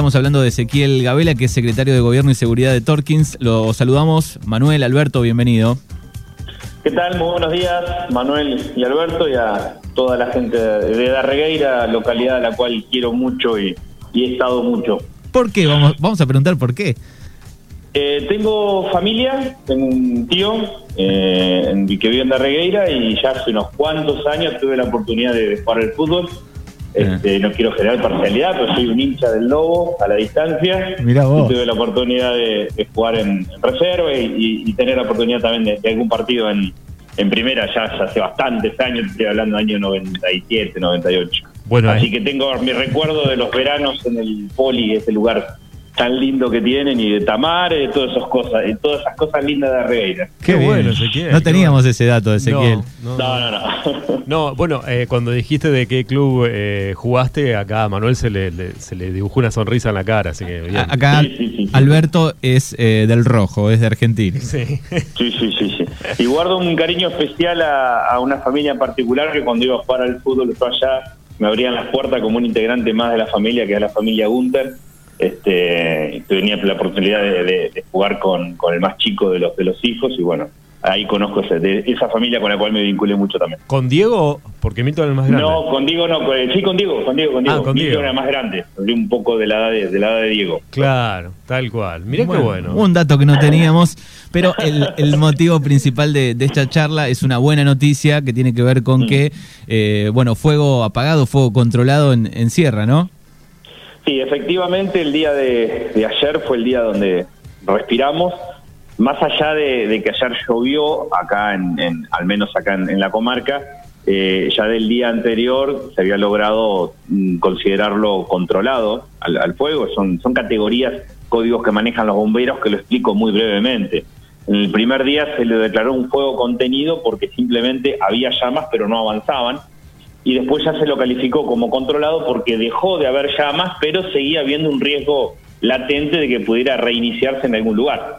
Estamos hablando de Ezequiel Gabela, que es secretario de Gobierno y Seguridad de Torkins. Lo saludamos. Manuel, Alberto, bienvenido. ¿Qué tal? Muy buenos días, Manuel y Alberto, y a toda la gente de Darregueira, localidad a la cual quiero mucho y, he estado mucho. ¿Por qué? Vamos, vamos a preguntar por qué. Eh, tengo familia, tengo un tío eh, que vive en Darregueira y ya hace unos cuantos años tuve la oportunidad de jugar el fútbol este, no quiero generar parcialidad, pero soy un hincha del Lobo a la distancia. Mira vos. Tuve la oportunidad de, jugar en, reserva y, tener la oportunidad también de, algún partido en, en primera ya, hace bastantes años, estoy hablando del año 97, 98. Bueno, Así que tengo mi recuerdo de los veranos en el Poli, ese lugar tan lindo que tienen y de Tamar, de todas esas cosas, de todas esas cosas lindas de Arregueira. Qué, bueno, Ezequiel. No teníamos ese dato de Ezequiel. No, no, no. No, bueno, eh, cuando dijiste de qué club eh, jugaste, acá a Manuel se le, se le dibujó una sonrisa en la cara, así que Acá Alberto es eh, del rojo, es de Argentina. Sí. sí, sí, sí, Y guardo un cariño especial a, una familia en particular que cuando iba a jugar al fútbol allá me abrían las puertas como un integrante más de la familia, que es la familia Gunter este, tenía la oportunidad de, jugar con, el más chico de los, de los hijos y bueno, ahí conozco esa familia con la cual me vinculé mucho también. ¿Con Diego? Porque Milton era el más grande. No, con Diego no, sí con Diego, con Diego, con Diego. Ah, con Diego. era más grande, un poco de la edad de, la edad de Diego. Claro, tal cual. Mirá qué bueno. Un dato que no teníamos, pero el, motivo principal de, esta charla es una buena noticia que tiene que ver con mm. que, eh, bueno, fuego apagado, fuego controlado en, en Sierra, ¿no? Sí, efectivamente el día de, ayer fue el día donde respiramos. Más allá de, que ayer llovió, acá en, al menos acá en, la comarca, eh, ya del día anterior se había logrado mm, considerarlo controlado al, fuego. Son, son categorías, códigos que manejan los bomberos que lo explico muy brevemente. En el primer día se le declaró un fuego contenido porque simplemente había llamas pero no avanzaban y después ya se lo calificó como controlado porque dejó de haber llamas, pero seguía habiendo un riesgo latente de que pudiera reiniciarse en algún lugar.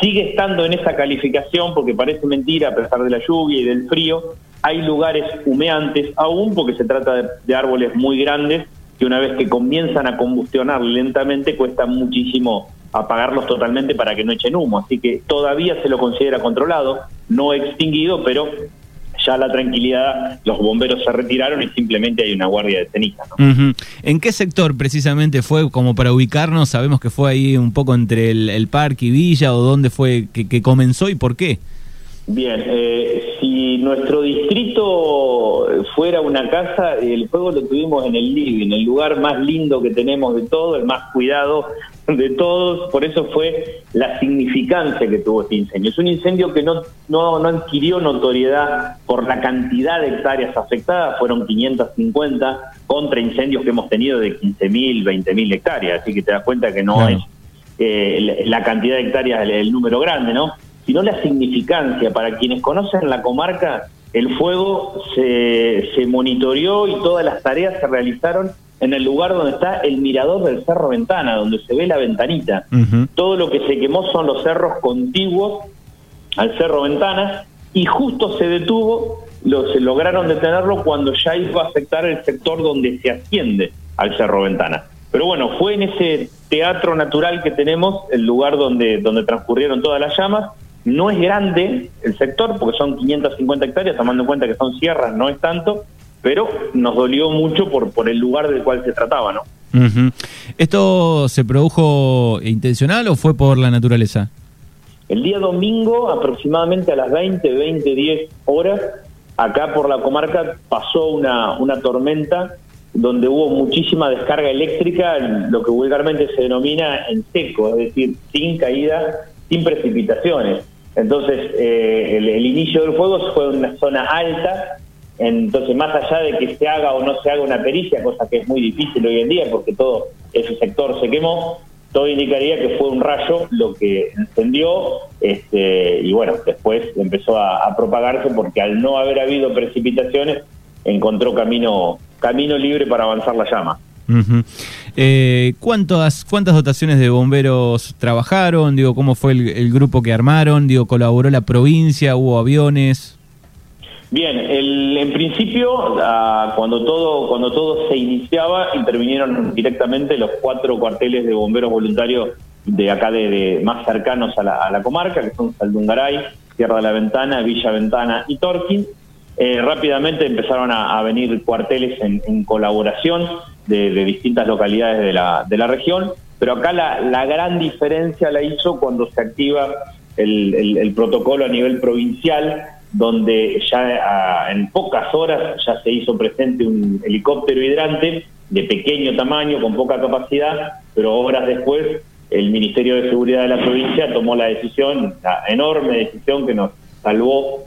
Sigue estando en esa calificación porque parece mentira a pesar de la lluvia y del frío. Hay lugares humeantes aún porque se trata de, árboles muy grandes que una vez que comienzan a combustionar lentamente cuesta muchísimo apagarlos totalmente para que no echen humo. Así que todavía se lo considera controlado, no extinguido, pero ya la tranquilidad, los bomberos se retiraron y simplemente hay una guardia de ceniza. ¿En qué sector precisamente fue, como para ubicarnos? Sabemos que fue ahí un poco entre el, parque y Villa, o dónde fue que, comenzó y por qué. Bien, eh, si nuestro distrito fuera una casa, el fuego lo tuvimos en el living, el lugar más lindo que tenemos de todo, el más cuidado de todos, por eso fue la significancia que tuvo este incendio. Es un incendio que no, no, no adquirió notoriedad por la cantidad de hectáreas afectadas, fueron 550 contra incendios que hemos tenido de 15.000, 20.000 hectáreas, así que te das cuenta que no es eh, la cantidad de hectáreas el, número grande, ¿no? Sino la significancia. Para quienes conocen la comarca, el fuego se, se monitoreó y todas las tareas se realizaron en el lugar donde está el mirador del Cerro Ventana, donde se ve la ventanita. Todo lo que se quemó son los cerros contiguos al Cerro Ventana y justo se detuvo, lo, se lograron detenerlo cuando ya iba a afectar el sector donde se asciende al Cerro Ventana. Pero bueno, fue en ese teatro natural que tenemos, el lugar donde, donde transcurrieron todas las llamas. No es grande el sector, porque son 550 hectáreas, tomando en cuenta que son sierras, no es tanto, pero nos dolió mucho por, por el lugar del cual se trataba, ¿no? ¿Esto se produjo intencional o fue por la naturaleza? El día domingo, aproximadamente a las 20, 20, 10 horas, acá por la comarca pasó una, una tormenta donde hubo muchísima descarga eléctrica, lo que vulgarmente se denomina en seco, es decir, sin caída, sin precipitaciones. Entonces, eh, el, el, inicio del fuego fue en una zona alta entonces, más allá de que se haga o no se haga una pericia, cosa que es muy difícil hoy en día porque todo ese sector se quemó, todo indicaría que fue un rayo lo que encendió este, y bueno, después empezó a, propagarse porque al no haber habido precipitaciones encontró camino, camino libre para avanzar la llama. Eh, ¿cuántas, ¿Cuántas dotaciones de bomberos trabajaron? Digo, ¿Cómo fue el, el grupo que armaron? Digo, ¿Colaboró la provincia? ¿Hubo aviones? Bien, en principio, cuando todo cuando todo se iniciaba, intervinieron directamente los cuatro cuarteles de bomberos voluntarios de acá de, más cercanos a la, comarca, que son Saldungaray, Tierra de la Ventana, Villa Ventana y Torquín. Eh, rápidamente empezaron a, venir cuarteles en, colaboración de, distintas localidades de la, de la región, pero acá la, gran diferencia la hizo cuando se activa el protocolo a nivel provincial donde ya en pocas horas ya se hizo presente un helicóptero hidrante de pequeño tamaño, con poca capacidad, pero horas después el Ministerio de Seguridad de la provincia tomó la decisión, la enorme decisión que nos salvó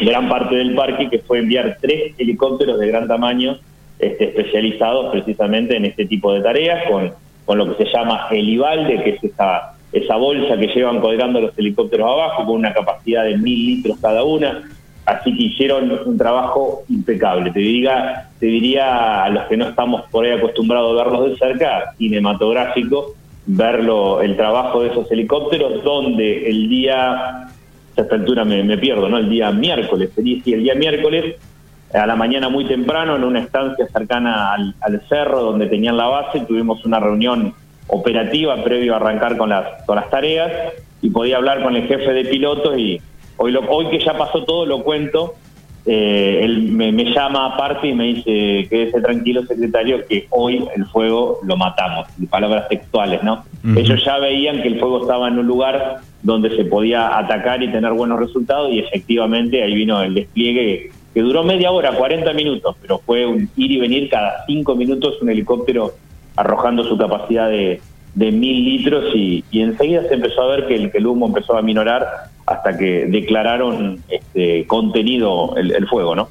gran parte del parque, que fue enviar tres helicópteros de gran tamaño este, especializados precisamente en este tipo de tareas, con, con lo que se llama el IVALDE, que es esa esa bolsa que llevan colgando los helicópteros abajo con una capacidad de mil litros cada una. Así que hicieron un trabajo impecable. Te diga, te diría a los que no estamos por ahí acostumbrados a verlos de cerca, cinematográfico, verlo, el trabajo de esos helicópteros, donde el día, a esta altura me, pierdo, ¿no? El día miércoles, sí, el día miércoles, a la mañana muy temprano, en una estancia cercana al, al cerro donde tenían la base, tuvimos una reunión operativa previo a arrancar con las, con las tareas y podía hablar con el jefe de pilotos y hoy, lo, hoy que ya pasó todo lo cuento, eh, él me, llama aparte y me dice, quédese tranquilo secretario, que hoy el fuego lo matamos, palabras textuales, ¿no? Ellos ya veían que el fuego estaba en un lugar donde se podía atacar y tener buenos resultados y efectivamente ahí vino el despliegue que duró media hora, 40 minutos, pero fue un ir y venir cada cinco minutos un helicóptero arrojando su capacidad de, mil litros y, enseguida se empezó a ver que el, que el humo empezó a minorar hasta que declararon este, contenido el, fuego, ¿no?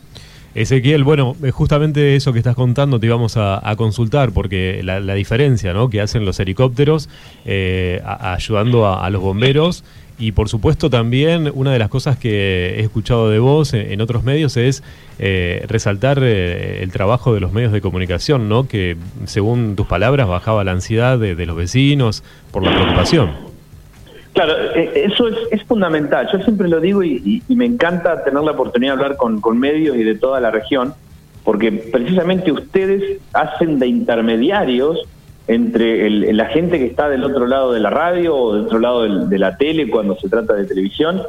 Ezequiel, bueno, eh, justamente eso que estás contando te íbamos a, consultar, porque la, diferencia ¿no? que hacen los helicópteros eh, ayudando a, los bomberos y por supuesto también una de las cosas que he escuchado de vos en, otros medios es eh, resaltar eh, el trabajo de los medios de comunicación, ¿no? Que según tus palabras bajaba la ansiedad de, los vecinos por la preocupación. Claro, eh, eso es, fundamental. Yo siempre lo digo y, me encanta tener la oportunidad de hablar con medios y de toda la región, porque precisamente ustedes hacen de intermediarios entre la gente que está del otro lado de la radio o del otro lado de, la tele cuando se trata de televisión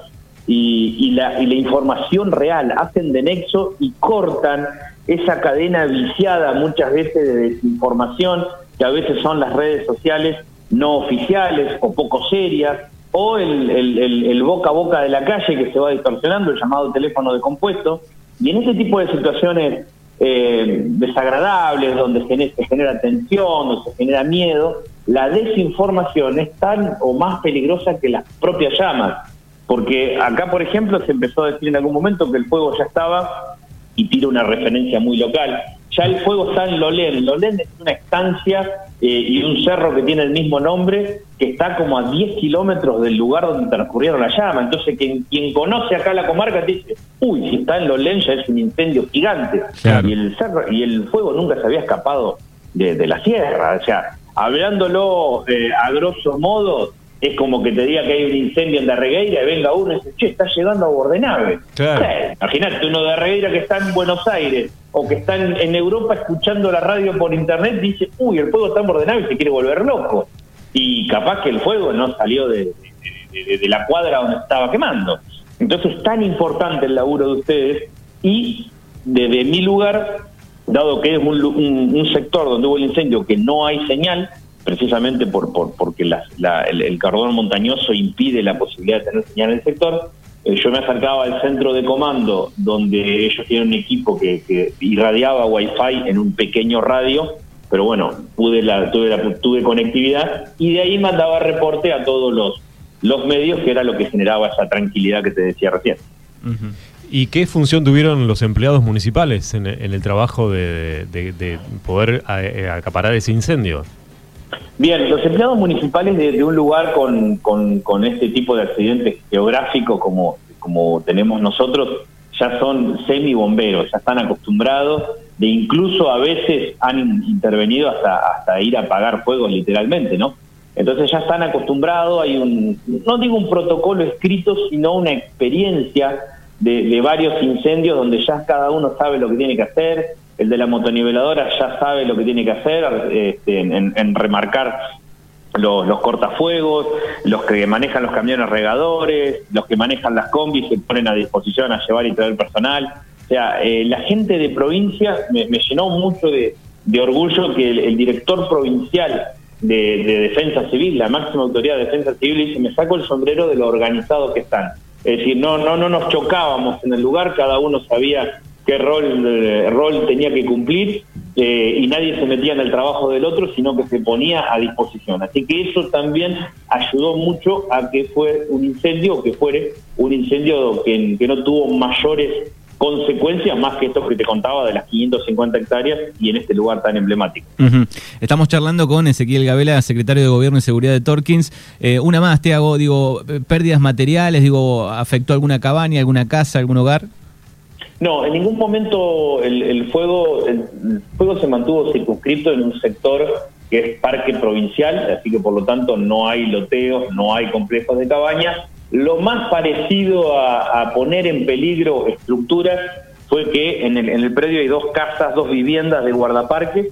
y, la, información real, hacen de nexo y cortan esa cadena viciada muchas veces de desinformación que a veces son las redes sociales no oficiales o poco serias o el, el boca a boca de la calle que se va distorsionando, el llamado teléfono de compuesto. Y en ese tipo de situaciones eh, desagradables, donde se genera tensión, donde se genera miedo, la desinformación es tan o más peligrosa que las propias llamas. Porque acá, por ejemplo, se empezó a decir en algún momento que el fuego ya estaba, y tira una referencia muy local, ya el fuego está en Lolén. Lolén es una estancia eh, y un cerro que tiene el mismo nombre, que está como a 10 kilómetros del lugar donde transcurrieron la llama. Entonces, quien, quien conoce acá la comarca dice, uy, si está en Lolén ya es un incendio gigante. Y el cerro y el fuego nunca se había escapado de, la sierra. O sea, hablándolo eh, a grosso modo, es como que te diga que hay un incendio en Darregueira y venga uno y dice, che, está llegando a Bordenave. Claro. imagínate, uno de Darregueira que está en Buenos Aires o que está en, Europa escuchando la radio por internet dice, uy, el fuego está en Bordenave y se quiere volver loco. Y capaz que el fuego no salió de, la cuadra donde estaba quemando. Entonces es tan importante el laburo de ustedes y desde mi lugar, dado que es un, un sector donde hubo el incendio que no hay señal, precisamente por, por porque el, cardón montañoso impide la posibilidad de tener señal en el sector. Eh, yo me acercaba al centro de comando donde ellos tienen un equipo que, irradiaba wifi en un pequeño radio, pero bueno, pude la, tuve, la, tuve conectividad y de ahí mandaba reporte a todos los, los medios, que era lo que generaba esa tranquilidad que te decía recién. ¿Y qué función tuvieron los empleados municipales en, el trabajo de, de poder eh, acaparar ese incendio? Bien, los empleados municipales de, un lugar con, con, este tipo de accidentes geográficos como, como tenemos nosotros ya son semi bomberos, ya están acostumbrados de incluso a veces han intervenido hasta, hasta ir a apagar fuegos literalmente, ¿no? Entonces ya están acostumbrados, hay un, no digo un protocolo escrito, sino una experiencia de, varios incendios donde ya cada uno sabe lo que tiene que hacer, el de la motoniveladora ya sabe lo que tiene que hacer este, en, remarcar los, cortafuegos, los que manejan los camiones regadores, los que manejan las combis se ponen a disposición a llevar y traer personal. O sea, eh, la gente de provincia me, llenó mucho de, orgullo que el, director provincial de, de, Defensa Civil, la máxima autoridad de Defensa Civil, dice, me saco el sombrero de lo organizado que están. Es decir, no, no, no nos chocábamos en el lugar, cada uno sabía qué rol, eh, rol tenía que cumplir eh, y nadie se metía en el trabajo del otro, sino que se ponía a disposición. Así que eso también ayudó mucho a que fue un incendio, que fuere un incendio que, no tuvo mayores consecuencias más que esto que te contaba de las 550 hectáreas y en este lugar tan emblemático. Estamos charlando con Ezequiel Gabela, secretario de Gobierno y Seguridad de Torkins. Eh, una más, te hago, digo, pérdidas materiales, digo, ¿afectó alguna cabaña, alguna casa, algún hogar? No, en ningún momento el, fuego el fuego se mantuvo circunscrito en un sector que es parque provincial, así que por lo tanto no hay loteos, no hay complejos de cabañas. Lo más parecido a, poner en peligro estructuras fue que en el, en el predio hay dos casas, dos viviendas de guardaparque,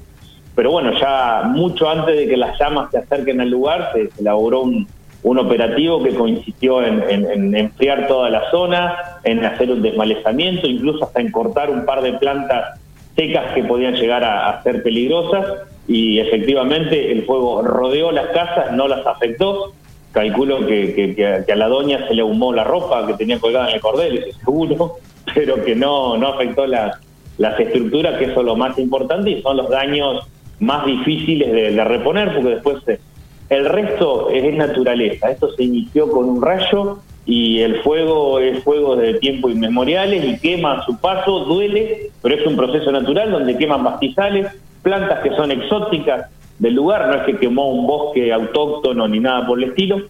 pero bueno, ya mucho antes de que las llamas se acerquen al lugar, se, elaboró un, operativo que consistió en, enfriar toda la zona, en hacer un desmalezamiento, incluso hasta en cortar un par de plantas secas que podían llegar a, ser peligrosas y efectivamente el fuego rodeó las casas, no las afectó, calculo que, que, a la doña se le ahumó la ropa que tenía colgada en el cordel, seguro, pero que no, no afectó las estructuras, que eso es lo más importante y son los daños más difíciles de, reponer, porque después el resto es naturaleza. Esto se inició con un rayo y el fuego es fuego de tiempo inmemoriales y quema a su paso, duele, pero es un proceso natural donde queman pastizales, plantas que son exóticas, del lugar, no es que quemó un bosque autóctono ni nada por el estilo.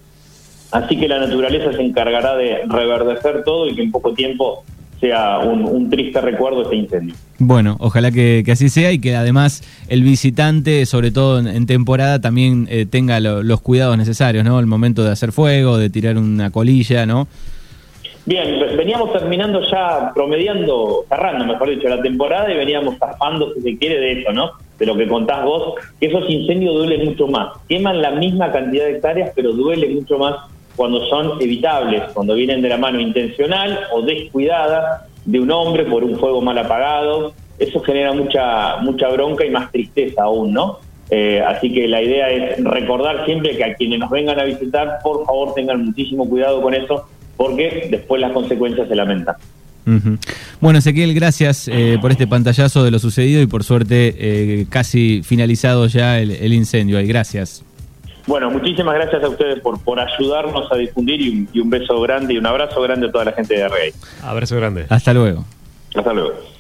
Así que la naturaleza se encargará de reverdecer todo y que en poco tiempo sea un, triste recuerdo este incendio. Bueno, ojalá que, así sea y que además el visitante, sobre todo en, temporada, también eh, tenga los cuidados necesarios, ¿no? El momento de hacer fuego, de tirar una colilla, ¿no? Bien, veníamos terminando ya, promediando, cerrando, mejor dicho, la temporada y veníamos tapando, si se quiere, de eso, ¿no? De lo que contás vos, que esos incendios duelen mucho más. Queman la misma cantidad de hectáreas, pero duele mucho más cuando son evitables, cuando vienen de la mano intencional o descuidada de un hombre por un fuego mal apagado. Eso genera mucha, mucha bronca y más tristeza aún, ¿no? Eh, así que la idea es recordar siempre que a quienes nos vengan a visitar, por favor tengan muchísimo cuidado con eso porque después las consecuencias se lamentan. Bueno, Ezequiel, gracias eh, por este pantallazo de lo sucedido y por suerte eh, casi finalizado ya el, incendio ahí. Gracias. Bueno, muchísimas gracias a ustedes por, por ayudarnos a difundir y un, beso grande y un abrazo grande a toda la gente de Rey. Abrazo grande. Hasta luego. Hasta luego.